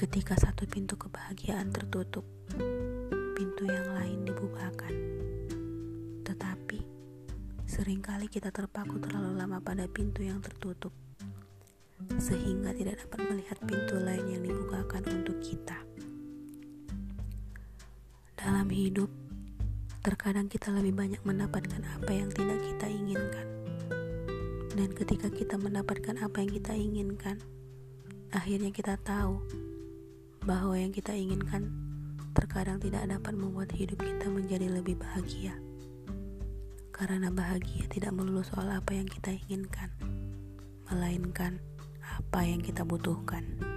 Ketika satu pintu kebahagiaan tertutup, pintu yang lain dibukakan. Tetapi, sering kali kita terpaku terlalu lama pada pintu yang tertutup, sehingga tidak dapat melihat pintu lain yang dibukakan untuk kita. Dalam hidup, terkadang kita lebih banyak mendapatkan apa yang tidak kita inginkan. Dan ketika kita mendapatkan apa yang kita inginkan, akhirnya kita tahu bahwa yang kita inginkan terkadang tidak dapat membuat hidup kita menjadi lebih bahagia. Karena bahagia tidak melulu soal apa yang kita inginkan, melainkan apa yang kita butuhkan.